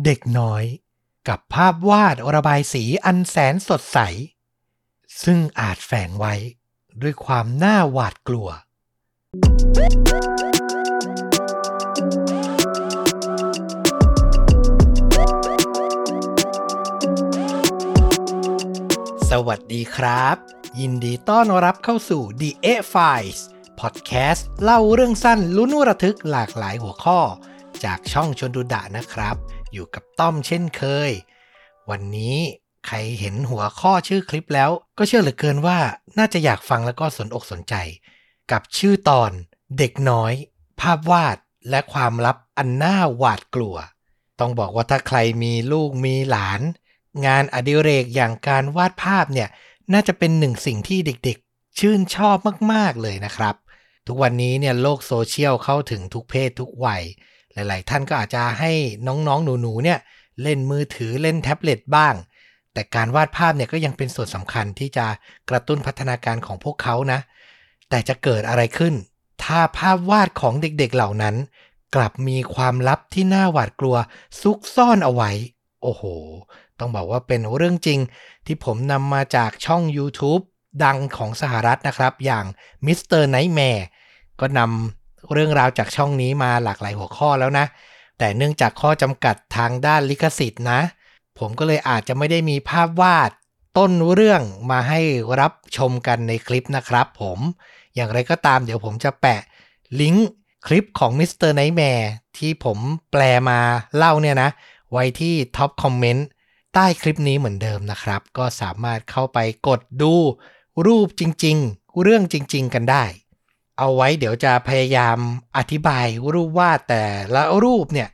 เด็กน้อย กับภาพวาดระบายสีอันแสนสดใส ซึ่งอาจแฝงไว้ด้วยความน่าหวาดกลัว สวัสดีครับ ยินดีต้อนรับเข้าสู่ The A Files พอดแคสต์เล่าเรื่องสั้นลุ้นระทึกหลากหลายหัวข้อ จากช่องชนดูดะนะครับ อยู่กับต้อมเช่นเคย วันนี้ใครเห็นหัวข้อชื่อคลิปแล้ว ก็เชื่อเหลือเกินว่าน่าจะอยากฟังแล้วก็สนอกสนใจ กับชื่อตอนเด็กน้อย ภาพวาดและความลับอันน่าหวาดกลัว ต้องบอกว่าถ้าใครมีลูกมีหลาน งานอดิเรกอย่างการวาดภาพเนี่ยน่าจะเป็นหนึ่งสิ่งที่เด็กๆ ชื่นชอบมากๆเลยนะครับ ทุกวันนี้เนี่ยโลกโซเชียลเข้าถึงทุกเพศทุกวัย หลาย ๆ ท่านก็อาจจะให้น้องๆ หนู ๆ เนี่ยเล่นมือถือเล่นแท็บเล็ตบ้าง แต่การวาดภาพเนี่ยก็ยังเป็นส่วนสำคัญที่จะกระตุ้นพัฒนาการของพวกเขานะ แต่จะเกิดอะไรขึ้น ถ้าภาพวาดของเด็ก ๆ เหล่านั้น กลับมีความลับที่น่าหวาดกลัวซุกซ่อนเอาไว้ โอ้โห ต้องบอกว่าเป็นเรื่องจริงที่ผมนำมาจากช่อง YouTube ดังของสหรัฐนะครับ อย่าง Mr. Nightmare ก็นำ เรื่องราวจากช่องนี้มาหลากหลายหัวข้อแล้วนะ แต่เนื่องจากข้อจำกัดทางด้านลิขสิทธิ์นะ ผมก็เลยอาจจะไม่ได้มีภาพวาดต้นเรื่องมาให้รับชมกันในคลิปนะครับผม อย่างไรก็ตามเดี๋ยวผมจะแปะลิงก์คลิปของ Mr. Nightmare ที่ผมแปลมาเล่าเนี่ยนะ ไว้ที่ท็อปคอมเมนต์ใต้คลิปนี้เหมือนเดิมนะครับ ก็สามารถเข้าไปกดดูรูปจริง ๆ เรื่องจริง ๆ กันได้ เอาไว้เดี๋ยวจะพยายามอธิบายรูปวาดแต่ละรูปเนี่ย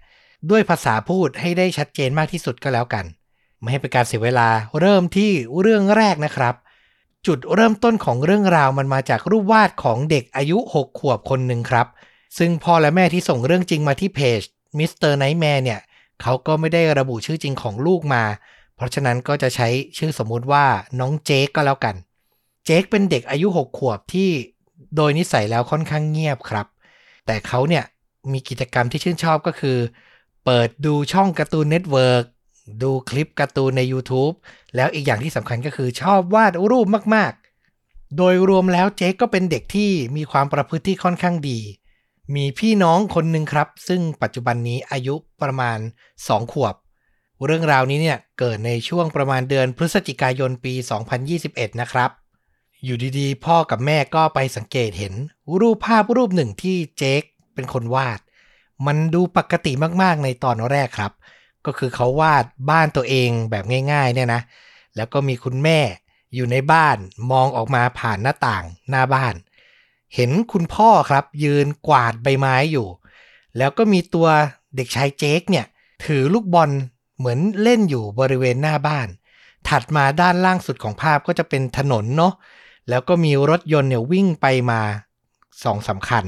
ด้วยภาษาพูดให้ได้ชัดเจนมากที่สุดก็แล้วกัน ไม่ให้เป็นการเสียเวลาเริ่มที่เรื่องแรกนะครับ จุดเริ่มต้นของเรื่องราวมันมาจากรูปวาดของเด็กอายุ 6 ขวบคนหนึ่งครับ ซึ่งพ่อและแม่ที่ส่งเรื่องจริงมาที่เพจ Mr. Nightmare เนี่ยเขาก็ไม่ได้ระบุชื่อจริงของลูกมา เพราะฉะนั้นก็จะใช้ชื่อสมมุติว่าน้องเจคก็แล้วกัน เจคเป็นเด็กอายุ 6 ขวบที่ โดยนิสัยแล้วค่อนข้างเงียบครับ แต่เขาเนี่ยมีกิจกรรมที่ชื่นชอบก็คือ เปิดดูช่องการ์ตูนเน็ตเวิร์กดูคลิปการ์ตูนใน YouTube แล้วอีกอย่างที่สำคัญก็คือชอบวาดรูปมากๆ โดยรวมแล้วเจคก็เป็นเด็กที่มีความประพฤติที่ค่อนข้างดี มีพี่น้องคนหนึ่งครับ ซึ่งปัจจุบันนี้อายุประมาณ 2 ขวบ เรื่องราวนี้เนี่ยเกิดในช่วงประมาณเดือนพฤศจิกายนปี 2021 นะครับ อยู่ดีๆ พ่อกับแม่ก็ไปสังเกตเห็น รูปภาพรูปหนึ่งที่เจคเป็นคนวาด มันดูปกติมากๆในตอนแรกครับ ก็คือเขาวาดบ้านตัวเองแบบง่ายๆเนี่ยนะ แล้วก็มีคุณแม่อยู่ในบ้านมองออกมาผ่านหน้าต่างหน้าบ้าน เห็นคุณพ่อครับ ยืนกวาดใบไม้อยู่ แล้วก็มีตัวเด็กชายเจคเนี่ย ถือลูกบอลเหมือนเล่นอยู่บริเวณหน้าบ้าน ถัดมาด้านล่างสุดของภาพก็จะเป็นถนนเนาะ แล้วก็มีรถยนต์เนี่ยวิ่งไปมาสองสำคัญ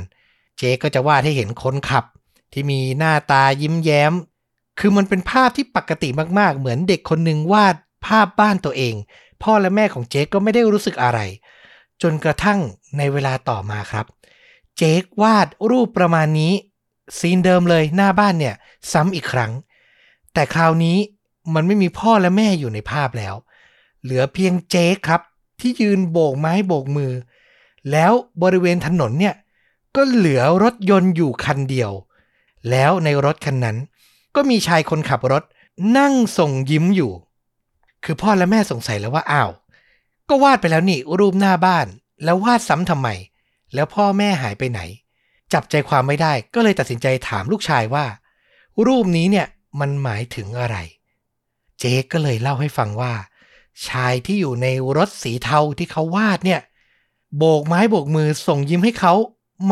เจคก็จะวาดให้เห็นคนขับ ที่มีหน้าตายิ้มแย้ม คือมันเป็นภาพที่ปกติมากๆ เหมือนเด็กคนหนึ่งวาดภาพบ้านตัวเอง พ่อและแม่ของเจคก็ไม่ได้รู้สึกอะไร จนกระทั่งในเวลาต่อมาครับ เจควาดรูปประมาณนี้ ซีนเดิมเลยหน้าบ้านเนี่ย ซ้ำอีกครั้ง แต่คราวนี้มันไม่มีพ่อและแม่อยู่ในภาพแล้ว เหลือเพียงเจคครับ ที่ยืนโบกไม้โบกมือ แล้วบริเวณถนนเนี่ย ก็เหลือรถยนต์อยู่คันเดียว แล้วในรถคันนั้น ก็มีชายคนขับรถนั่งส่งยิ้มอยู่ คือพ่อและแม่สงสัยแล้วว่าอ้าว ก็วาดไปแล้วนี่รูปหน้าบ้าน แล้ววาดซ้ำทำไม แล้วพ่อแม่หายไปไหน จับใจความไม่ได้ก็เลยตัดสินใจถามลูกชายว่า รูปนี้เนี่ยมันหมายถึงอะไร เจคก็เลยเล่าให้ฟังว่า ชายที่อยู่ในรถสีเทาที่เขาวาดเนี่ย โบกไม้โบกมือส่งยิ้มให้เขา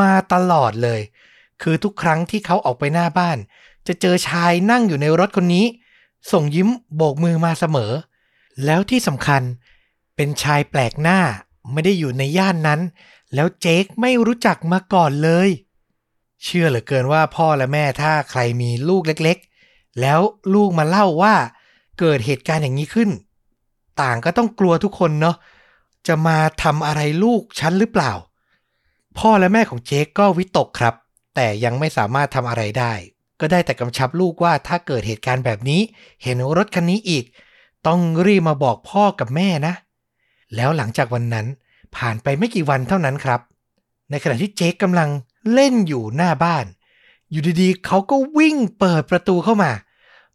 มาตลอดเลย คือทุกครั้งที่เขาออกไปหน้าบ้าน จะเจอชายนั่งอยู่ในรถคนนี้ ส่งยิ้มโบกมือมาเสมอ แล้วที่สำคัญเป็นชายแปลกหน้าไม่ได้อยู่ในย่านนั้น แล้วเจคไม่รู้จักมาก่อนเลย เชื่อเหลือเกินว่าพ่อและแม่ถ้าใครมีลูกเล็กๆ แล้วลูกมาเล่าว่าเกิดเหตุการณ์อย่างนี้ขึ้น ต่างก็ต้องกลัวทุกคนเนาะจะมาทำอะไรลูกฉันหรือเปล่า พ่อและแม่ของเจคก็วิตกครับ แต่ยังไม่สามารถทำอะไรได้ ก็ได้แต่กำชับลูกว่าถ้าเกิดเหตุการณ์แบบนี้ เห็นรถคันนี้อีก ต้องรีบมาบอกพ่อกับแม่นะ แล้วหลังจากวันนั้นผ่านไปไม่กี่วันเท่านั้นครับ ในขณะที่เจคกำลังเล่นอยู่หน้าบ้าน อยู่ดีๆ เขาก็วิ่งเปิดประตูเข้ามา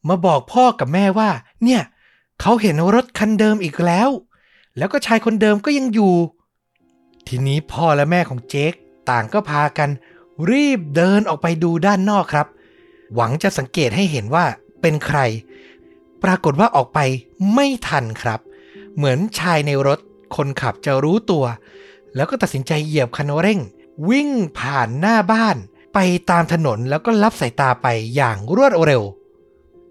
มาบอกพ่อกับแม่ว่า เนี่ย เขาเห็นรถคันเดิมอีกแล้ว แล้วก็ชายคนเดิมก็ยังอยู่ ทีนี้พ่อและแม่ของเจคต่างก็พากัน รีบเดินออกไปดูด้านนอกครับ หวังจะสังเกตให้เห็นว่าเป็นใคร ปรากฏว่าออกไปไม่ทันครับ เหมือนชายในรถคนขับจะรู้ตัว แล้วก็ตัดสินใจเหยียบคันเร่ง วิ่งผ่านหน้าบ้าน ไปตามถนนแล้วก็ลับสายตาไปอย่างรวดเร็ว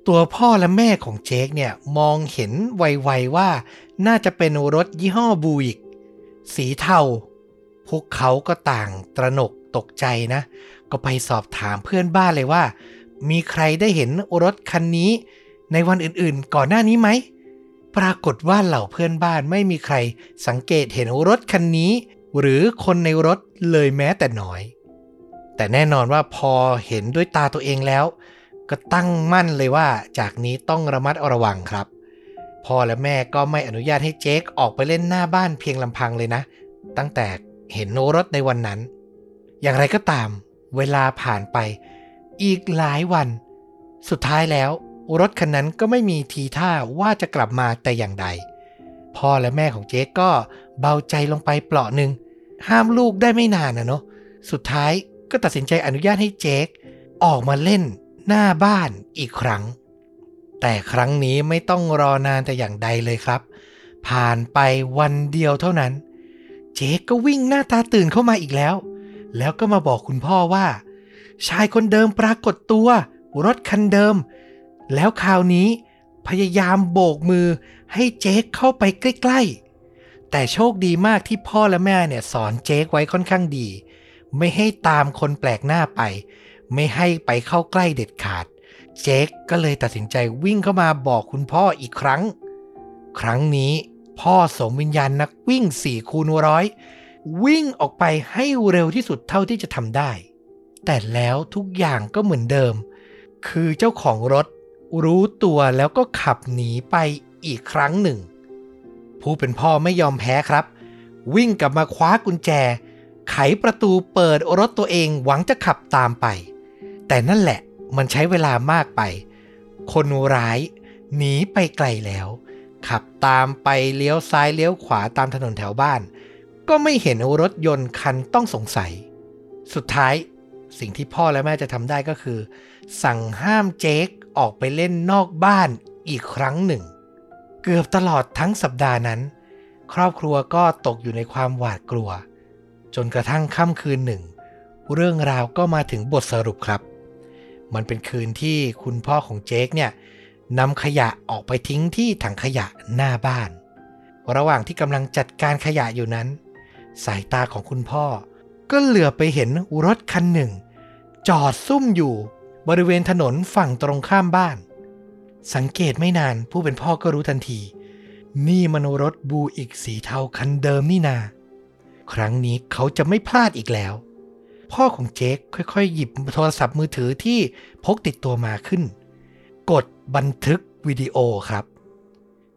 ตัวพ่อและแม่ของเจคเนี่ยมองเห็นไวๆว่าน่าจะเป็นรถยี่ห้อบูอิกสีเทา พวกเขาก็ต่างตระหนกตกใจนะ ก็ไปสอบถามเพื่อนบ้านเลยว่า มีใครได้เห็นรถคันนี้ในวันอื่นๆ ก่อนหน้านี้ไหม ปรากฏว่าเหล่าเพื่อนบ้านไม่มีใครสังเกตเห็นรถคันนี้ หรือคนในรถเลยแม้แต่น้อย แต่แน่นอนว่าพอเห็นด้วยตาตัวเองแล้ว ก็ตั้งมั่นเลยว่าจากนี้ต้องระมัดระวังครับ พ่อและแม่ก็ไม่อนุญาตให้เจคออกไปเล่นหน้าบ้านเพียงลำพังเลยนะ ตั้งแต่เห็นโนรถในวันนั้น อย่างไรก็ตาม เวลาผ่านไป อีกหลายวัน สุดท้ายแล้วรถคันนั้นก็ไม่มีทีท่าว่าจะกลับมาแต่อย่างใด พ่อและแม่ของเจคก็เบาใจลงไปเปลาะหนึ่งห้ามลูกได้ไม่นานนะเนาะสุดท้ายก็ตัดสินใจอนุญาตให้เจคออกมาเล่น หน้าบ้านอีกครั้ง แต่ครั้งนี้ไม่ต้องรอนานแต่อย่างใดเลยครับ ผ่านไปวันเดียวเท่านั้น เจก็วิ่งหน้าตาตื่นเข้ามาอีกแล้ว แล้วก็มาบอกคุณพ่อว่า ชายคนเดิมปรากฏตัว รถคันเดิม แล้วคราวนี้พยายามโบกมือให้เจคเข้าไปใกล้ ๆ แต่โชคดีมากที่พ่อและแม่เนี่ยสอนเจคไว้ค่อนข้างดี ไม่ให้ตามคนแปลกหน้าไป ไม่ให้ไปเข้าใกล้เด็ดขาด เจคก็เลยตัดสินใจวิ่งเข้ามาบอกคุณพ่ออีกครั้ง ครั้งนี้พ่อสมวิญญาณนักวิ่งสี่คูณร้อยวิ่งออกไปให้เร็วที่สุดเท่าที่จะทำได้ แต่แล้วทุกอย่างก็เหมือนเดิม คือเจ้าของรถรู้ตัวแล้วก็ขับหนีไปอีกครั้งหนึ่ง ผู้เป็นพ่อไม่ยอมแพ้ครับ วิ่งกลับมาคว้ากุญแจ ไขประตูเปิดรถตัวเองหวังจะขับตามไป แต่นั่นแหละมันใช้เวลามากไป คนร้ายหนีไปไกลแล้ว ขับตามไปเลี้ยวซ้ายเลี้ยวขวาตามถนนแถวบ้าน ก็ไม่เห็นรถยนต์คันต้องสงสัย สุดท้ายสิ่งที่พ่อและแม่จะทำได้ก็คือ สั่งห้ามเจคออกไปเล่นนอกบ้านอีกครั้งหนึ่ง เกือบตลอดทั้งสัปดาห์นั้น ครอบครัวก็ตกอยู่ในความหวาดกลัว จนกระทั่งค่ำคืนหนึ่ง เรื่องราวก็มาถึงบทสรุปครับ มันเป็นคืนที่คุณพ่อของเจคเนี่ยนำขยะออกไปทิ้งที่ถังขยะหน้าบ้าน ระหว่างที่กำลังจัดการขยะอยู่นั้น สายตาของคุณพ่อ ก็เหลือไปเห็นรถคันหนึ่ง จอดซุ่มอยู่บริเวณถนนฝั่งตรงข้ามบ้าน สังเกตไม่นานผู้เป็นพ่อก็รู้ทันที นี่มันรถบูอีกสีเทาคันเดิมนี่นา ครั้งนี้เขาจะไม่พลาดอีกแล้ว พ่อของเจคค่อยๆ หยิบโทรศัพท์มือถือที่พกติดตัวมาขึ้น กดบันทึกวิดีโอครับ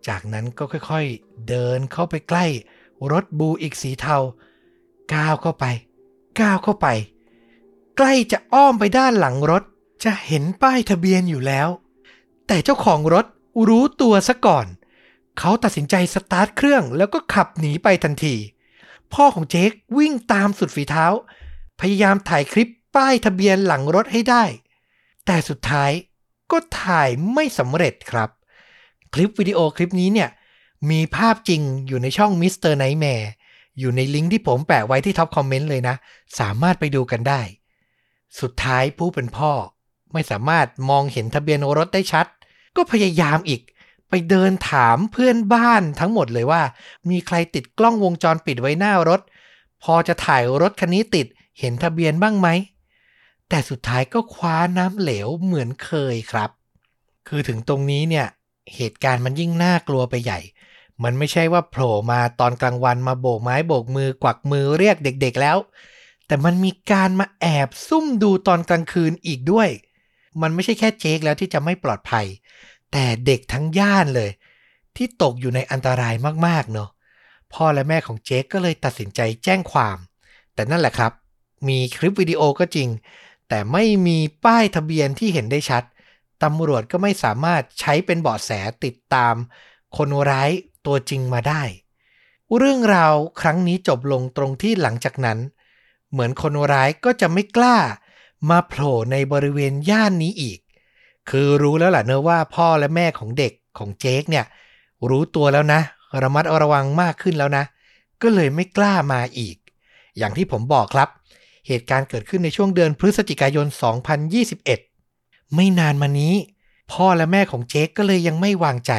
จากนั้นก็ค่อยๆ เดินเข้าไปใกล้ รถบูอีกสีเทา ก้าวเข้าไป ก้าวเข้าไป ใกล้จะอ้อมไปด้านหลังรถ จะเห็นป้ายทะเบียนอยู่แล้ว แต่เจ้าของรถรู้ตัวซะก่อน เขาตัดสินใจสตาร์ทเครื่องแล้วก็ขับหนีไปทันที พ่อของเจควิ่งตามสุดฝีเท้า พยายามถ่ายคลิปป้ายทะเบียนหลังรถให้ได้ แต่สุดท้ายก็ถ่ายไม่สำเร็จครับ คลิปวิดีโอคลิปนี้เนี่ย มีภาพจริงอยู่ในช่อง Mr. Nightmare อยู่ในลิงก์ที่ผมแปะไว้ที่ top comment เลยนะ สามารถไปดูกันได้ สุดท้ายผู้เป็นพ่อ ไม่สามารถมองเห็นทะเบียนรถได้ชัด ก็พยายามอีก ไปเดินถามเพื่อนบ้านทั้งหมดเลยว่า มีใครติดกล้องวงจรปิดไว้หน้ารถ พอจะถ่ายรถคันนี้ติด เห็นทะเบียนบ้างไหม แต่สุดท้ายก็คว้าน้ำเหลวเหมือนเคยครับ คือถึงตรงนี้เนี่ยเหตุการณ์มันยิ่งน่ากลัวไปใหญ่ มันไม่ใช่ว่าโผล่มาตอนกลางวันมาโบกไม้โบกมือกวักมือเรียกเด็กๆแล้ว แต่มันมีการมาแอบซุ่มดูตอนกลางคืนอีกด้วย มันไม่ใช่แค่เจคแล้วที่จะไม่ปลอดภัย แต่เด็กทั้งย่านเลย ที่ตกอยู่ในอันตรายมากๆเนาะพ่อและแม่ของเจคก็เลยตัดสินใจแจ้งความ แต่นั่นแหละครับ มีคลิปวิดีโอก็จริง แต่ไม่มีป้ายทะเบียนที่เห็นได้ชัดตำรวจก็ไม่สามารถใช้เป็นเบาะแสติดตาม คนร้ายตัวจริงมาได้ เรื่องราวครั้งนี้จบลงตรงที่หลังจากนั้น เหมือนคนร้ายก็จะไม่กล้า มาโผล่ในบริเวณย่านนี้อีก คือรู้แล้วล่ะเนอะว่าพ่อและแม่ของเด็กของเจคเนี่ย รู้ตัวแล้วนะ ระมัดระวังมากขึ้นแล้วนะ ก็เลยไม่กล้ามาอีก อย่างที่ผมบอกครับ เหตุการณ์เกิดขึ้นในช่วงเดือนพฤศจิกายน 2021 ไม่นานมานี้ พ่อและแม่ของเจคก็เลยยังไม่วางใจ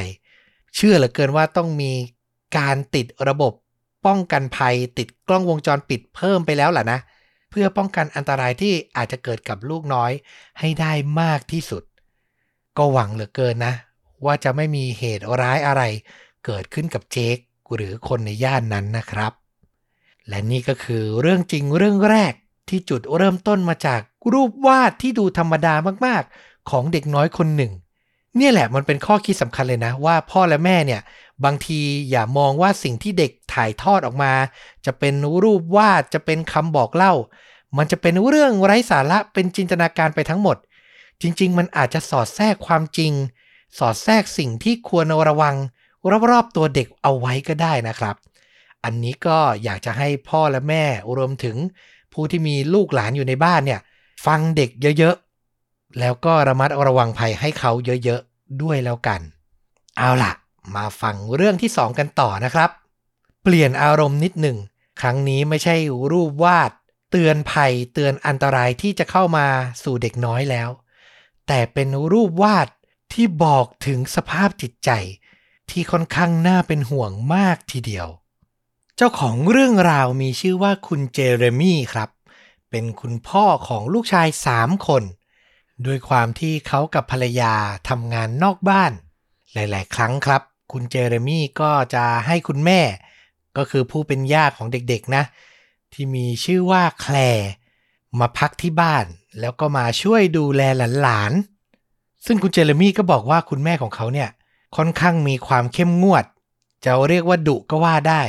เชื่อเหลือเกินว่าต้องมีการติดระบบป้องกันภัยติดกล้องวงจรปิดเพิ่มไปแล้วล่ะนะ เพื่อป้องกันอันตรายที่อาจจะเกิดกับลูกน้อยให้ได้มากที่สุด ก็หวังเหลือเกินนะ ว่าจะไม่มีเหตุร้ายอะไร เกิดขึ้นกับเจคหรือคนในย่านนั้นนะครับ และนี่ก็คือเรื่องจริงเรื่องแรก ที่จุดเริ่มต้นมาจากรูปวาดที่ดูธรรมดามากๆ ของเด็กน้อยคนหนึ่ง เนี่ยแหละมันเป็นข้อคิดสำคัญเลยนะ ว่าพ่อและแม่เนี่ย บางทีอย่ามองว่าสิ่งที่เด็กถ่ายทอดออกมา จะเป็นรูปวาดจะเป็นคำบอกเล่า มันจะเป็นเรื่องไร้สาระเป็นจินตนาการไปทั้งหมด จริง ๆ มันอาจจะสอดแทรกความจริง สอดแทรกสิ่งที่ควรระวัง รอบๆตัวเด็กเอาไว้ก็ได้นะครับ อันนี้ก็อยากจะให้พ่อและแม่รวมถึง ผู้ที่มีลูกหลานอยู่ในบ้านเนี่ย ฟังเด็กเยอะๆ แล้วก็ระมัดระวังภัยให้เขาเยอะๆ ด้วยแล้วกัน เอาล่ะ มาฟังเรื่องที่สองกันต่อนะครับ เปลี่ยนอารมณ์นิดหนึ่ง ครั้งนี้ไม่ใช่รูปวาด เตือนภัยเตือนอันตรายที่จะเข้ามาสู่เด็กน้อยแล้ว แต่เป็นรูปวาดที่บอกถึงสภาพจิตใจ ที่ค่อนข้างน่าเป็นห่วงมากทีเดียว เจ้าของเรื่องราวมีชื่อว่าคุณเจเรมี่ครับ เป็นคุณพ่อของลูกชายสามคน ด้วยความที่เขากับภรรยาทำงานนอกบ้าน หลาย ๆ ครั้งครับ คุณเจเรมี่ก็จะให้คุณแม่ ก็คือผู้เป็นย่าของเด็ก ๆ นะ ที่มีชื่อว่าแคลร์มาพักที่บ้าน แล้วก็มาช่วยดูแลหลาน ๆ ซึ่งคุณเจเรมี่ก็บอกว่าคุณแม่ของเขาเนี่ยค่อนข้างมีความเข้มงวด จะเรียกว่าดุก็ว่าได้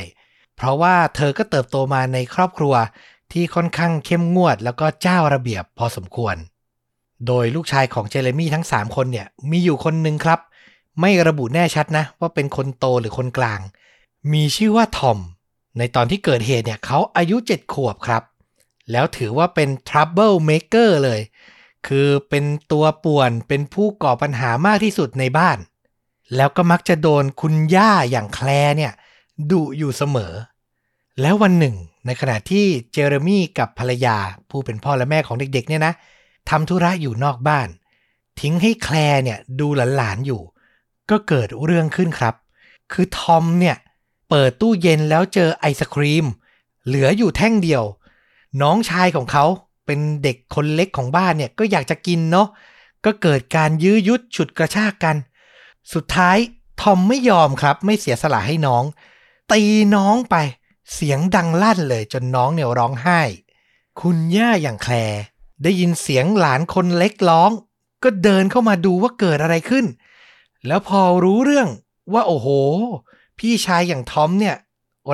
เพราะว่าเธอก็เติบโตมาในครอบครัวที่ค่อนข้างเข้มงวด แล้วก็เจ้าระเบียบพอสมควร โดยลูกชายของเจเรมี่ทั้ง 3 คนเนี่ยมีอยู่คนหนึ่งครับ ไม่ระบุแน่ชัดนะ ว่าเป็นคนโตหรือคนกลาง มีชื่อว่าทอม ในตอนที่เกิดเหตุเนี่ยเขาอายุ 7 ขวบครับ แล้วถือว่าเป็น trouble maker เลย คือเป็นตัวป่วนเป็นผู้ก่อปัญหามากที่สุดในบ้าน แล้วก็มักจะโดนคุณย่าอย่างแคลร์เนี่ย ดุอยู่เสมอ แล้ววันหนึ่ง ในขณะที่เจเรมี่กับภรรยา ผู้เป็นพ่อและแม่ของเด็กๆเนี่ยนะทำธุระอยู่นอกบ้าน ทิ้งให้แคลร์เนี่ยดูหลานๆอยู่ ก็เกิดเรื่องขึ้นครับ คือทอมเนี่ยเปิดตู้เย็นแล้วเจอไอศครีม เหลืออยู่แท่งเดียว น้องชายของเขาเป็นเด็กคนเล็กของบ้านเนี่ยก็อยากจะกินเนาะก็เกิดการยื้อยุดฉุดกระชากกัน สุดท้ายทอมไม่ยอมครับ ไม่เสียสละให้น้อง ตีน้องไป เสียงดังลั่นเลยจนน้องเนี่ยร้องไห้ คุณย่าอย่างแคลร์ได้ยินเสียงหลานคนเล็กร้อง ก็เดินเข้ามาดูว่าเกิดอะไรขึ้น แล้วพอรู้เรื่องว่าโอ้โห พี่ชายอย่างทอมเนี่ย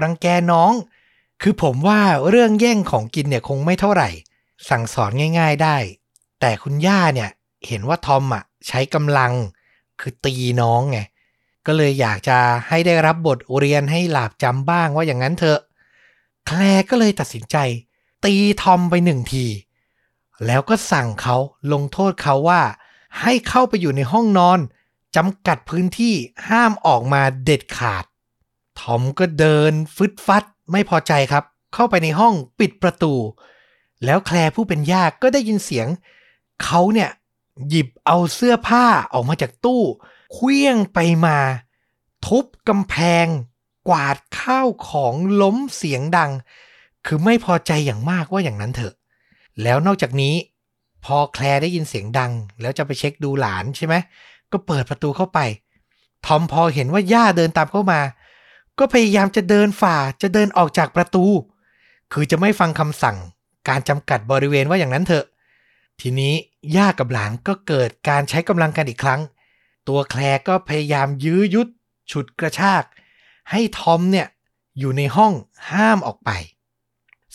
รังแกน้อง คือผมว่าเรื่องแย่งของกินเนี่ยคงไม่เท่าไหร่ สั่งสอนง่าย ๆได้ แต่คุณย่าเนี่ยเห็นว่าทอมอะใช้กำลัง คือตีน้องไง ก็เลยอยากจะให้ได้รับบทเรียนให้หลาบจำบ้างว่าอย่างนั้นเถอะ แคลก็เลยตัดสินใจ ตีทอมไปหนึ่งที แล้วก็สั่งเขาลงโทษเขาว่า ให้เข้าไปอยู่ในห้องนอนจำกัดพื้นที่ห้ามออกมาเด็ดขาด ทอมก็เดินฟึดฟัดไม่พอใจครับ เข้าไปในห้องปิดประตู แล้วแคลผู้เป็นย่าก็ได้ยินเสียง เขาเนี่ยหยิบเอาเสื้อผ้าออกมาจากตู้ เคลี้ยงไปมา ทุบกำแพง กวาดข้าวของล้มเสียงดัง คือไม่พอใจอย่างมากว่าอย่างนั้นเถอะ แล้วนอกจากนี้ พอแคลร์ได้ยินเสียงดัง แล้วจะไปเช็คดูหลานใช่ไหมก็เปิดประตูเข้าไป ทอมพอเห็นว่าย่าเดินตามเข้ามา ก็พยายามจะเดินฝ่าจะเดินออกจากประตู คือจะไม่ฟังคำสั่ง การจำกัดบริเวณว่าอย่างนั้นเถอะ ทีนี้ย่ากับหลานก็เกิดการใช้กำลังกันอีกครั้ง ตัวแคลก็พยายามยื้อยุด ฉุดกระชาก ให้ทอมเนี่ยอยู่ในห้องห้ามออกไป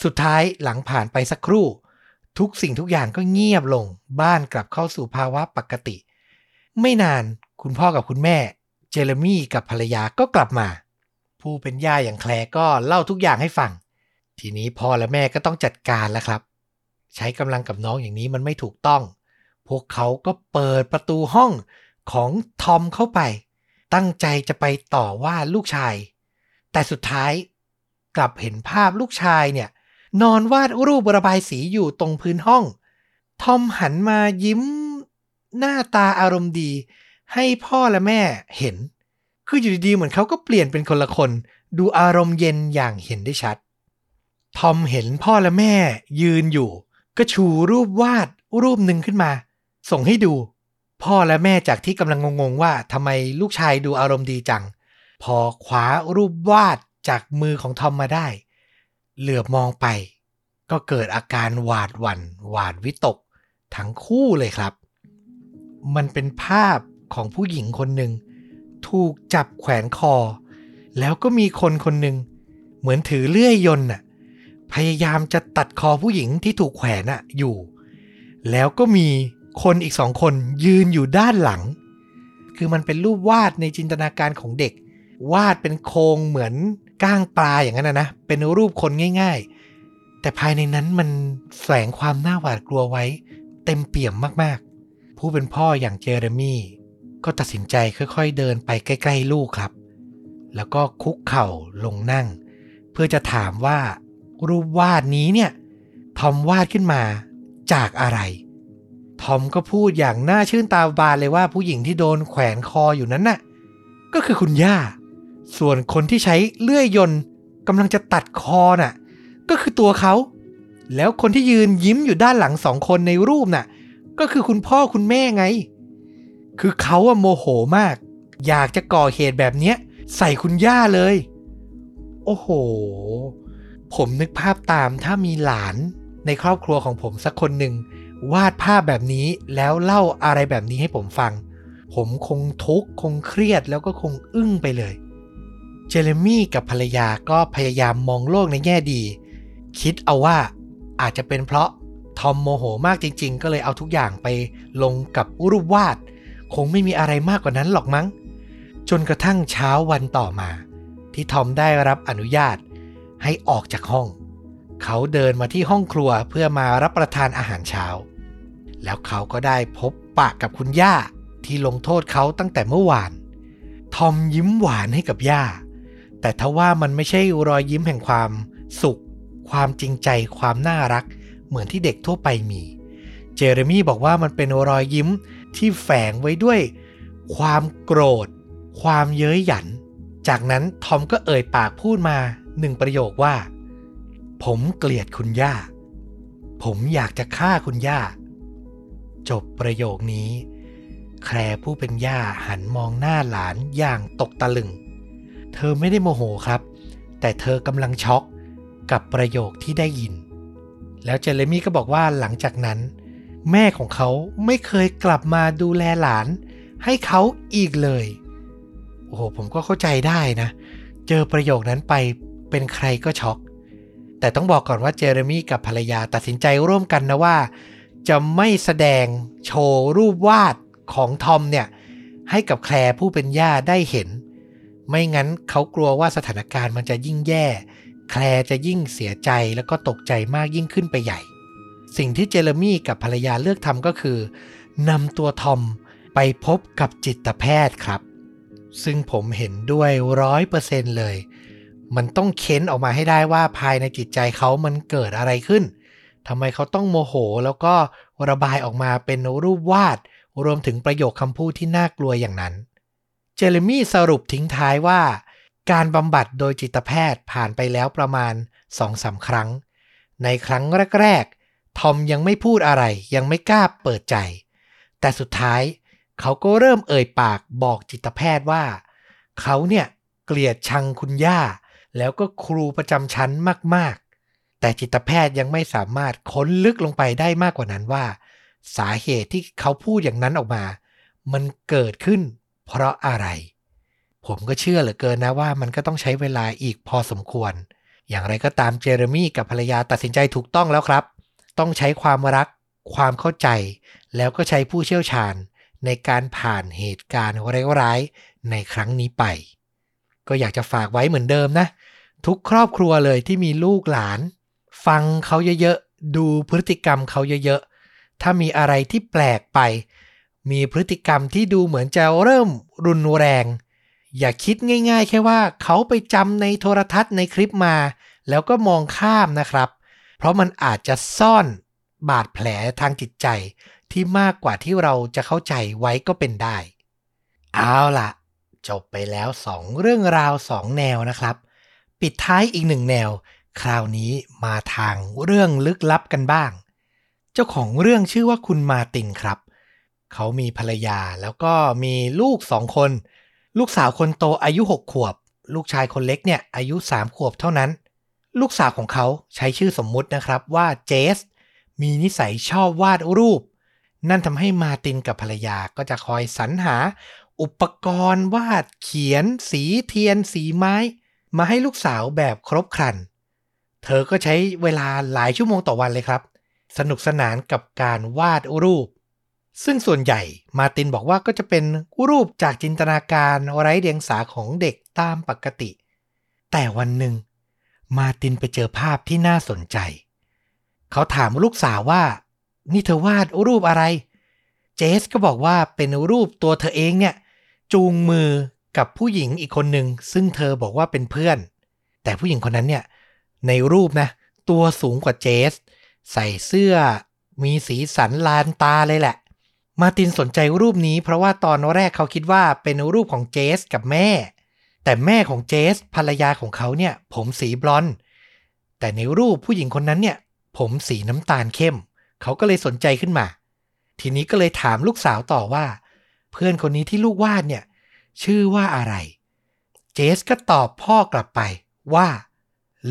สุดท้ายหลังผ่านไปสักครู่ ทุกสิ่งทุกอย่างก็เงียบลง บ้านกลับเข้าสู่ภาวะปกติ ไม่นานคุณพ่อกับคุณแม่ เจเรมี่กับภรรยาก็กลับมา ผู้เป็นย่าอย่างแคลก็เล่าทุกอย่างให้ฟัง ทีนี้พ่อและแม่ก็ต้องจัดการแล้วครับ ใช้กำลังกับน้องอย่างนี้มันไม่ถูกต้อง พวกเขาก็เปิดประตูห้อง ของทอมเข้าไป ตั้งใจจะไปต่อว่าลูกชาย แต่สุดท้ายกลับเห็นภาพลูกชายเนี่ย นอนวาดรูประบายสีอยู่ตรงพื้นห้อง ทอมหันมายิ้มหน้าตาอารมณ์ดี ให้พ่อและแม่เห็น คืออยู่ดีๆเหมือนเขาก็เปลี่ยนเป็นคนละคน ดูอารมณ์เย็นอย่างเห็นได้ชัด ทอมเห็นพ่อและแม่ยืนอยู่ ก็ชูรูปวาดรูปหนึ่งขึ้นมา ส่งให้ดู พ่อและแม่จากที่กำลังงงๆว่าทำไมลูกชายดูอารมณ์ดีจัง พอคว้ารูปวาดจากมือของทอมมาได้ เหลือบมองไป ก็เกิดอาการหวาดหวัน่นหวาดวิตก ทั้งคู่เลยครับ มันเป็นภาพของผู้หญิงคนหนึ่ง ถูกจับแขวนคอ แล้วก็มีคนคนหนึ่ง เหมือนถือเลื่อยยนต์น่ะพยายามจะตัดคอผู้หญิงที่ถูกแขวนน่ะอยู่ แล้วก็มี คนอีกสองคนยืนอยู่ด้านหลัง คือมันเป็นรูปวาดในจินตนาการของเด็ก วาดเป็นโครงเหมือนก้างปลาอย่างนั้นนะ เป็นรูปคนง่ายๆ แต่ภายในนั้นมันแฝงความน่าหวาดกลัวไว้เต็มเปี่ยมมากๆ ผู้เป็นพ่ออย่างเจเรมี่ก็ตัดสินใจค่อยๆ เดินไปใกล้ๆลูกครับ แล้วก็คุกเข่าลงนั่ง เพื่อจะถามว่ารูปวาดนี้เนี่ยทอมวาดขึ้นมาจากอะไร อมก็พูดอย่างน่าชื่นตาบานเลยว่าผู้หญิงที่โดนแขวนคออยู่นั้นน่ะ ก็คือคุณย่า ส่วนคนที่ใช้เลื่อยยนต์กำลังจะตัดคอน่ะ ก็คือตัวเขา แล้วคนที่ยืนยิ้มอยู่ด้านหลังสองคนในรูปน่ะ ก็คือคุณพ่อคุณแม่ไง คือเขาอะโมโหมาก อยากจะก่อเหตุแบบเนี้ย ใส่คุณย่าเลย โอ้โห ผมนึกภาพตามถ้ามีหลานในครอบครัวของผมสักคนหนึ่ง วาดภาพแบบนี้แล้วเล่าอะไรแบบนี้ให้ผมฟัง ผมคงทุกข์คงเครียดแล้วก็คงอึ้งไปเลย เจเรมี่กับภรรยาก็พยายามมองโลกในแง่ดี คิดเอาว่าอาจจะเป็นเพราะทอมโมโหมากจริง ๆ ก็เลยเอาทุกอย่างไปลงกับรูปวาด คงไม่มีอะไรมากกว่านั้นหรอกมั้ง จนกระทั่งเช้าวันต่อมา ที่ทอมได้รับอนุญาตให้ออกจากห้อง เขาเดินมาที่ห้องครัวเพื่อมารับประทานอาหารเช้า แล้วเขาก็ได้พบปะกับคุณย่าที่ลงโทษเขาตั้งแต่เมื่อวาน ทอมยิ้มหวานให้กับย่า แต่ทว่ามันไม่ใช่รอยยิ้มแห่งความสุข ความจริงใจ ความน่ารัก เหมือนที่เด็กทั่วไปมี เจเรมี่บอกว่ามันเป็นรอยยิ้มที่แฝงไว้ด้วย ความโกรธ ความเย้ยหยัน จากนั้นทอมก็เอ่ยปากพูดมาหนึ่งประโยคว่า ผมเกลียดคุณย่า ผมอยากจะฆ่าคุณย่า จบประโยคนี้ แครผู้เป็นย่าหันมองหน้าหลานอย่างตกตะลึง เธอไม่ได้โมโหครับ แต่เธอกำลังช็อกกับประโยคที่ได้ยิน แล้วเจเรมี่ก็บอกว่าหลังจากนั้น แม่ของเขาไม่เคยกลับมาดูแลหลาน ให้เขาอีกเลย โอ้โห ผมก็เข้าใจได้นะ เจอประโยคนั้นไปเป็นใครก็ช็อก แต่ต้องบอกก่อนว่าเจเรมี่กับภรรยาตัดสินใจร่วมกันนะว่า จะไม่แสดงโชว์รูปวาดของทอมเนี่ย ให้กับแคลร์ผู้เป็นย่าได้เห็น ไม่งั้นเขากลัวว่าสถานการณ์มันจะยิ่งแย่ แคลร์จะยิ่งเสียใจแล้วก็ตกใจมากยิ่งขึ้นไปใหญ่ สิ่งที่เจเรมี่กับภรรยาเลือกทำก็คือนำตัวทอมไปพบกับจิตแพทย์ครับ ซึ่งผมเห็นด้วยร้อยเปอร์เซนต์เลย มันต้องเค้นออกมาให้ได้ว่าภายในจิตใจเขามันเกิดอะไรขึ้นทำไมเขาต้องโมโหแล้วก็ระบายออกมาเป็นรูปวาด รวมถึงประโยคคำพูดที่น่ากลัวอย่างนั้น เจเรมี่สรุปทิ้งท้ายว่า การบำบัดโดยจิตแพทย์ผ่านไปแล้วประมาณสองสาครั้ง ในครั้งแรกๆ ทอมยังไม่พูดอะไรยังไม่กล้าเปิดใจ แต่สุดท้ายเขาก็เริ่มเอ่ยปากบอกจิตแพทย์ว่า เขาเนี่ยเกลียดชังคุณย่า แล้วก็ครูประจำชั้นมากๆ แต่จิตแพทย์ยังไม่สามารถค้นลึกลงไปได้มากกว่านั้นว่า สาเหตุที่เขาพูดอย่างนั้นออกมา มันเกิดขึ้นเพราะอะไร ผมก็เชื่อเหลือเกินนะว่ามันก็ต้องใช้เวลาอีกพอสมควร อย่างไรก็ตามเจเรมี่กับภรรยาตัดสินใจถูกต้องแล้วครับ ต้องใช้ความรัก ความเข้าใจ แล้วก็ใช้ผู้เชี่ยวชาญในการผ่านเหตุการณ์ร้ายๆในครั้งนี้ไป ก็อยากจะฝากไว้เหมือนเดิมนะ ทุกครอบครัวเลยที่มีลูกหลาน ฟังเขาเยอะๆ ดูพฤติกรรมเขาเยอะๆ ถ้ามีอะไรที่แปลกไป มีพฤติกรรมที่ดูเหมือนจะเริ่มรุนแรง อย่าคิดง่ายๆ แค่ว่าเขาไปจำในโทรทัศน์ในคลิปมา แล้วก็มองข้ามนะครับ เพราะมันอาจจะซ่อนบาดแผลทางจิตใจที่มากกว่าที่เราจะเข้าใจไว้ก็เป็นได้ เอาล่ะ จบไปแล้ว 2 เรื่องราว 2 แนวนะครับ ปิดท้ายอีกหนึ่งแนว คราวนี้มาทางเรื่องลึกลับกันบ้าง เจ้าของเรื่องชื่อว่าคุณมาตินครับ เขามีภรรยาแล้วก็มีลูกสองคน ลูกสาวคนโตอายุ6ขวบ ลูกชายคนเล็กเนี่ยอายุ3ขวบเท่านั้น ลูกสาวของเขาใช้ชื่อสมมุตินะครับว่าเจส มีนิสัยชอบวาดรูป นั่นทำให้มาตินกับภรรยาก็จะคอยสรรหา อุปกรณ์วาดเขียน สีเทียน สีไม้ มาให้ลูกสาวแบบครบครัน เธอก็ใช้เวลาหลายชั่วโมงต่อวันเลยครับ สนุกสนานกับการวาดรูป ซึ่งส่วนใหญ่มาตินบอกว่าก็จะเป็นรูปจากจินตนาการไร้เดียงสาของเด็กตามปกติ แต่วันหนึ่ง มาตินไปเจอภาพที่น่าสนใจ เขาถามลูกสาวว่า นี่เธอวาดรูปอะไร เจสก็บอกว่าเป็นรูปตัวเธอเองเนี่ยจูงมือ กับผู้หญิงอีกคนหนึ่งซึ่งเธอบอกว่าเป็นเพื่อน แต่ผู้หญิงคนนั้นเนี่ยในรูปนะ ตัวสูงกว่าเจส ใส่เสื้อมีสีสันลานตาเลยแหละ มาตินสนใจรูปนี้เพราะว่าตอนแรกเขาคิดว่าเป็นรูปของเจสกับแม่ แต่แม่ของเจสภรรยาของเขาเนี่ย ผมสีบลอนด์แต่ในรูปผู้หญิงคนนั้นเนี่ย ผมสีน้ำตาลเข้ม เขาก็เลยสนใจขึ้นมา ทีนี้ก็เลยถามลูกสาวต่อว่า เพื่อนคนนี้ที่ลูกวาดเนี่ย ชื่อว่าอะไร เจสก็ตอบพ่อกลับไปว่า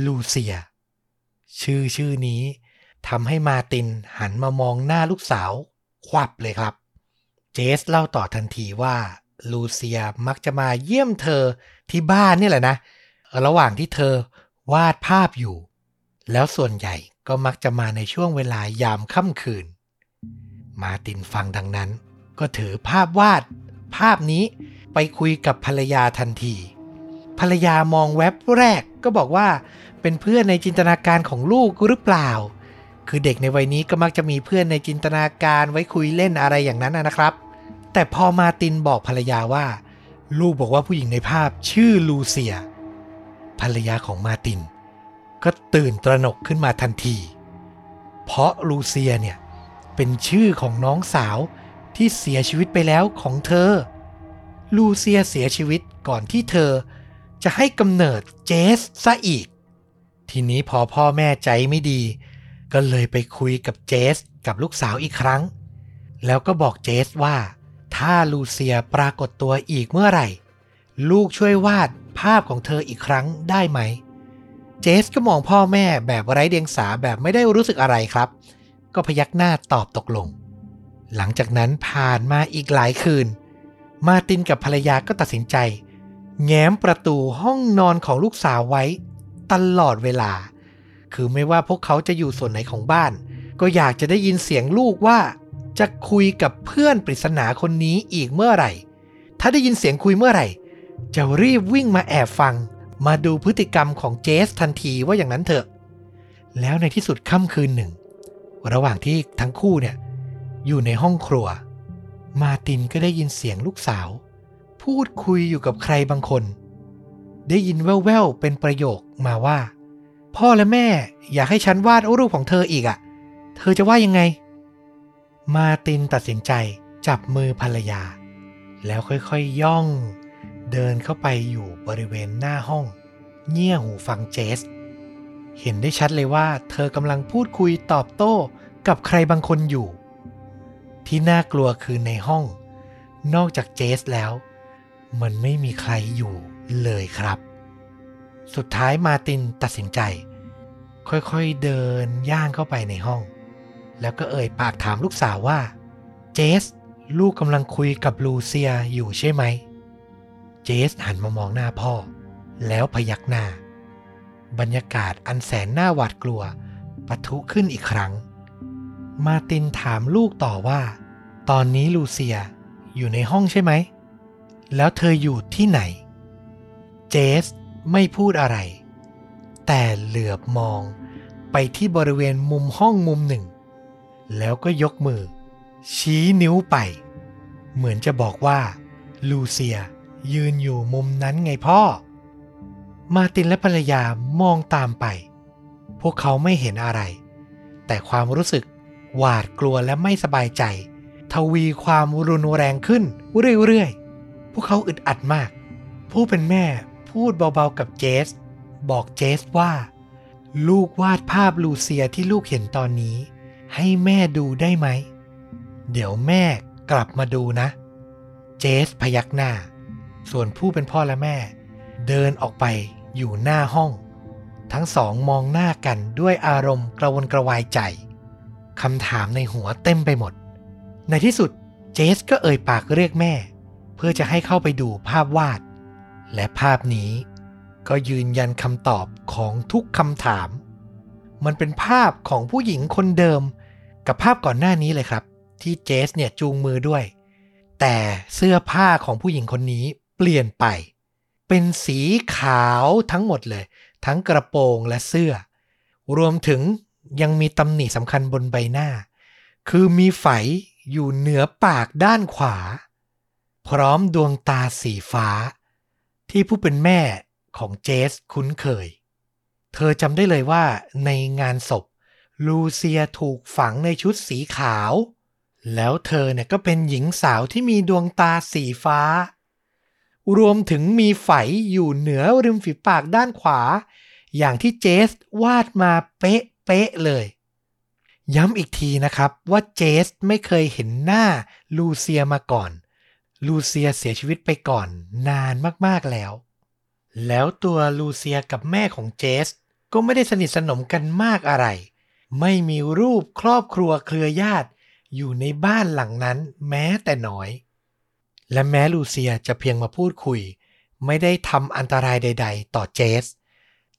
ลูเซีย ชื่อชื่อนี้ทำให้มาตินหันมามองหน้าลูกสาว ควับเลยครับ เจสเล่าต่อทันทีว่าลูเซียมักจะมาเยี่ยมเธอที่บ้านนี่แหละนะ ระหว่างที่เธอวาดภาพอยู่ แล้วส่วนใหญ่ก็มักจะมาในช่วงเวลายามค่ำคืน มาตินฟังดังนั้น ก็ถือภาพวาดภาพนี้ ไปคุยกับภรรยาทันที ภรรยามองแว็บแรกก็บอกว่า เป็นเพื่อนในจินตนาการของลูกหรือเปล่า คือเด็กในวัยนี้ก็มักจะมีเพื่อนในจินตนาการไว้คุยเล่นอะไรอย่างนั้นนะครับ แต่พอมาตินบอกภรรยาว่า ลูกบอกว่าผู้หญิงในภาพชื่อลูเซีย ภรรยาของมาติน ก็ตื่นตระหนกขึ้นมาทันที เพราะลูเซียเนี่ยเป็นชื่อของน้องสาวที่เสียชีวิตไปแล้วของเธอ ลูเซียเสียชีวิตก่อนที่เธอ จะให้กำเนิดเจสซะอีก ทีนี้พอพ่อแม่ใจไม่ดี ก็เลยไปคุยกับเจสกับลูกสาวอีกครั้ง แล้วก็บอกเจสว่า ถ้าลูเซียปรากฏตัวอีกเมื่อไหร่ ลูกช่วยวาดภาพของเธออีกครั้งได้ไหม เจสก็มองพ่อแม่แบบไร้เดียงสาแบบไม่ได้รู้สึกอะไรครับ ก็พยักหน้าตอบตกลง หลังจากนั้นผ่านมาอีกหลายคืน มาตินกับภรรยาก็ตัดสินใจ แง้มประตูห้องนอนของลูกสาวไว้ ตลอดเวลา คือไม่ว่าพวกเขาจะอยู่ส่วนไหนของบ้าน ก็อยากจะได้ยินเสียงลูกว่า จะคุยกับเพื่อนปริศนาคนนี้อีกเมื่อไหร่ ถ้าได้ยินเสียงคุยเมื่อไหร่ จะรีบวิ่งมาแอบฟัง มาดูพฤติกรรมของเจสทันทีว่าอย่างนั้นเถอะ แล้วในที่สุดค่ำคืนหนึ่ง ระหว่างที่ทั้งคู่เนี่ยอยู่ในห้องครัว มาตินก็ได้ยินเสียงลูกสาว พูดคุยอยู่กับใครบางคน ได้ยินแว่วๆเป็นประโยคมาว่า พ่อและแม่อยากให้ฉันวาดรูปของเธออีกอะ่ะ เธอจะว่ายังไง มาตินตัดสินใจจับมือภรรยา แล้วค่อยๆย่อง เดินเข้าไปอยู่บริเวณหน้าห้อง เงี่ยหูฟังเจส เห็นได้ชัดเลยว่า เธอกำลังพูดคุยตอบโต้กับใครบางคนอยู่ ที่น่ากลัวคือในห้อง นอกจากเจสแล้ว มันไม่มีใครอยู่เลยครับ สุดท้ายมาตินตัดสินใจ ค่อยๆเดินย่างเข้าไปในห้อง แล้วก็เอ่ยปากถามลูกสาวว่า เจส ลูกกำลังคุยกับลูเซียอยู่ใช่ไหม เจสหันมามองหน้าพ่อ แล้วพยักหน้า บรรยากาศอันแสนน่าหวาดกลัวปะทุขึ้นอีกครั้ง มาตินถามลูกต่อว่า ตอนนี้ลูเซียอยู่ในห้องใช่ไหม แล้วเธออยู่ที่ไหน เจสไม่พูดอะไร แต่เหลือบมองไปที่บริเวณมุมห้องมุมหนึ่ง แล้วก็ยกมือ ชี้นิ้วไป เหมือนจะบอกว่า ลูเซียยืนอยู่มุมนั้นไงพ่อ มาตินและภรรยามองตามไป พวกเขาไม่เห็นอะไร แต่ความรู้สึก หวาดกลัวและไม่สบายใจ ทวีความรุนแรงขึ้นเรื่อยๆ พวกเขาอึดอัดมาก ผู้เป็นแม่พูดเบาๆกับเจส บอกเจสว่า ลูกวาดภาพลูเซียที่ลูกเห็นตอนนี้ ให้แม่ดูได้ไหม เดี๋ยวแม่กลับมาดูนะ เจสพยักหน้า ส่วนผู้เป็นพ่อและแม่ เดินออกไปอยู่หน้าห้อง ทั้งสองมองหน้ากันด้วยอารมณ์กระวนกระวายใจ คำถามในหัวเต็มไปหมด ในที่สุดเจสก็เอ่ยปากเรียกแม่ เพื่อจะให้เข้าไปดูภาพวาด และภาพนี้ก็ยืนยันคำตอบของทุกคำถาม มันเป็นภาพของผู้หญิงคนเดิม กับภาพก่อนหน้านี้เลยครับ ที่เจสเนี่ยจูงมือด้วย แต่เสื้อผ้าของผู้หญิงคนนี้เปลี่ยนไป เป็นสีขาวทั้งหมดเลย ทั้งกระโปรงและเสื้อ รวมถึง ยังมีตำหนิสำคัญบนใบหน้า คือมีไฝอยู่เหนือปากด้านขวา พร้อมดวงตาสีฟ้า ที่ผู้เป็นแม่ของเจสคุ้นเคย เธอจำได้เลยว่าในงานศพ ลูเซียถูกฝังในชุดสีขาว แล้วเธอเนี่ยก็เป็นหญิงสาวที่มีดวงตาสีฟ้า รวมถึงมีไฝอยู่เหนือริมฝีปากด้านขวา อย่างที่เจสวาดมาเป๊ะ เป๊ะเลย ย้ำอีกทีนะครับว่าเจสไม่เคยเห็นหน้าลูเซียมาก่อน ลูเซียเสียชีวิตไปก่อนนานมากๆแล้ว แล้วตัวลูเซียกับแม่ของเจส ก็ไม่ได้สนิทสนมกันมากอะไร ไม่มีรูปครอบครัวเครือญาติ อยู่ในบ้านหลังนั้นแม้แต่น้อย และแม้ลูเซียจะเพียงมาพูดคุย ไม่ได้ทำอันตรายใด ๆ ต่อเจส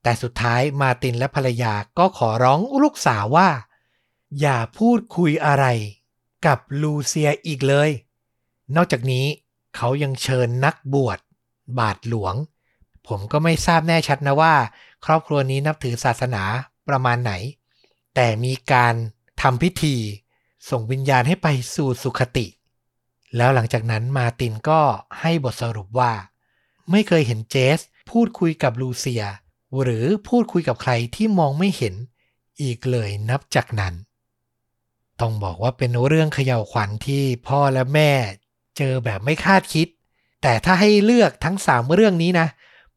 แต่สุดท้ายมาตินและภรรยาก็ขอร้องลูกสาวว่า อย่าพูดคุยอะไรกับลูเซียอีกเลย นอกจากนี้เขายังเชิญนักบวชบาทหลวง ผมก็ไม่ทราบแน่ชัดนะว่า ครอบครัวนี้นับถือศาสนาประมาณไหน แต่มีการทำพิธี ส่งวิญญาณให้ไปสู่สุขติ แล้วหลังจากนั้นมาตินก็ให้บทสรุปว่า ไม่เคยเห็นเจส พูดคุยกับลูเซีย หรือพูดคุยกับใครที่มองไม่เห็นอีกเลยนับจากนั้น ต้องบอกว่าเป็นเรื่องเขย่าวขวัญที่พ่อและแม่เจอแบบไม่คาดคิด แต่ถ้าให้เลือกทั้งสามเรื่องนี้นะ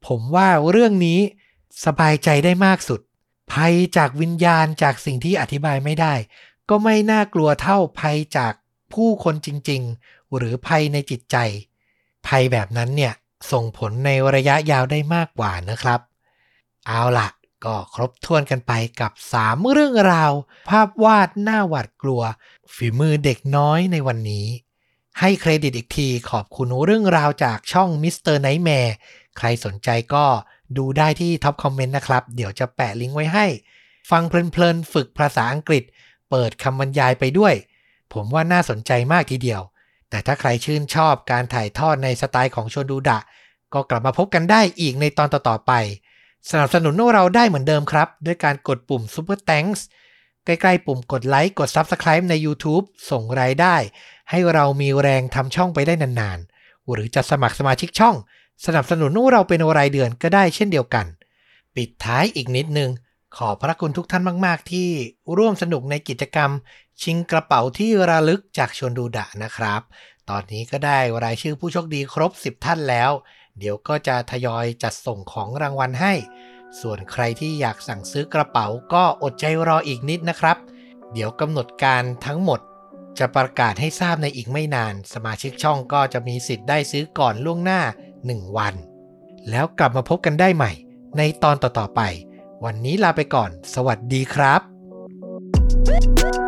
ผมว่าเรื่องนี้สบายใจได้มากสุด ภัยจากวิญญาณจากสิ่งที่อธิบายไม่ได้ ก็ไม่น่ากลัวเท่าภัยจากผู้คนจริง ๆ หรือภัยในจิตใจ ภัยแบบนั้นเนี่ยส่งผลในระยะยาวได้มากกว่านะครับ เอาละก็ครบถ้วนกันไปกับ 3 เรื่องราว ภาพวาดน่าหวาดกลัว ฝีมือเด็กน้อยในวันนี้ ให้เครดิตอีกทีขอบคุณเรื่องราวจากช่อง Mr. Nightmareใครสนใจก็ดูได้ที่ท็อปคอมเมนต์นะครับ เดี๋ยวจะแปะลิงก์ไว้ให้ ฟังเพลินๆฝึกภาษาอังกฤษ เปิดคำบรรยายไปด้วย ผมว่าน่าสนใจมากทีเดียว แต่ถ้าใครชื่นชอบการถ่ายทอดในสไตล์ของชนดูดะ ก็กลับมาพบกันได้อีกในตอนต่อๆไป สนับสนุนเราได้เหมือนเดิมครับ ด้วยการกดปุ่ม Super Thanks ใกล้ๆปุ่มกดไลค์กด Subscribe ใน YouTube ส่งรายได้ ให้เรามีแรงทำช่องไปได้นานๆ หรือจะสมัครสมาชิกช่อง สนับสนุนเราเป็นรายเดือนก็ได้เช่นเดียวกัน ปิดท้ายอีกนิดนึง ขอบพระคุณทุกท่านมาก ๆ ที่ร่วมสนุกในกิจกรรม ชิงกระเป๋าที่ระลึกจากชวนดูดะนะครับ ตอนนี้ก็ได้รายชื่อผู้โชคดีครบ 10 ท่านแล้ว เดี๋ยวก็จะทยอยจัดส่งของรางวัลให้ ส่วนใครที่อยากสั่งซื้อกระเป๋าก็อดใจรออีกนิดนะครับ เดี๋ยวกำหนดการทั้งหมดจะประกาศให้ทราบในอีกไม่นาน สมาชิกช่องก็จะมีสิทธิ์ได้ซื้อก่อนล่วงหน้า 1 วัน แล้วกลับมาพบกันได้ใหม่ ในตอนต่อๆไป วันนี้ลาไปก่อน สวัสดีครับ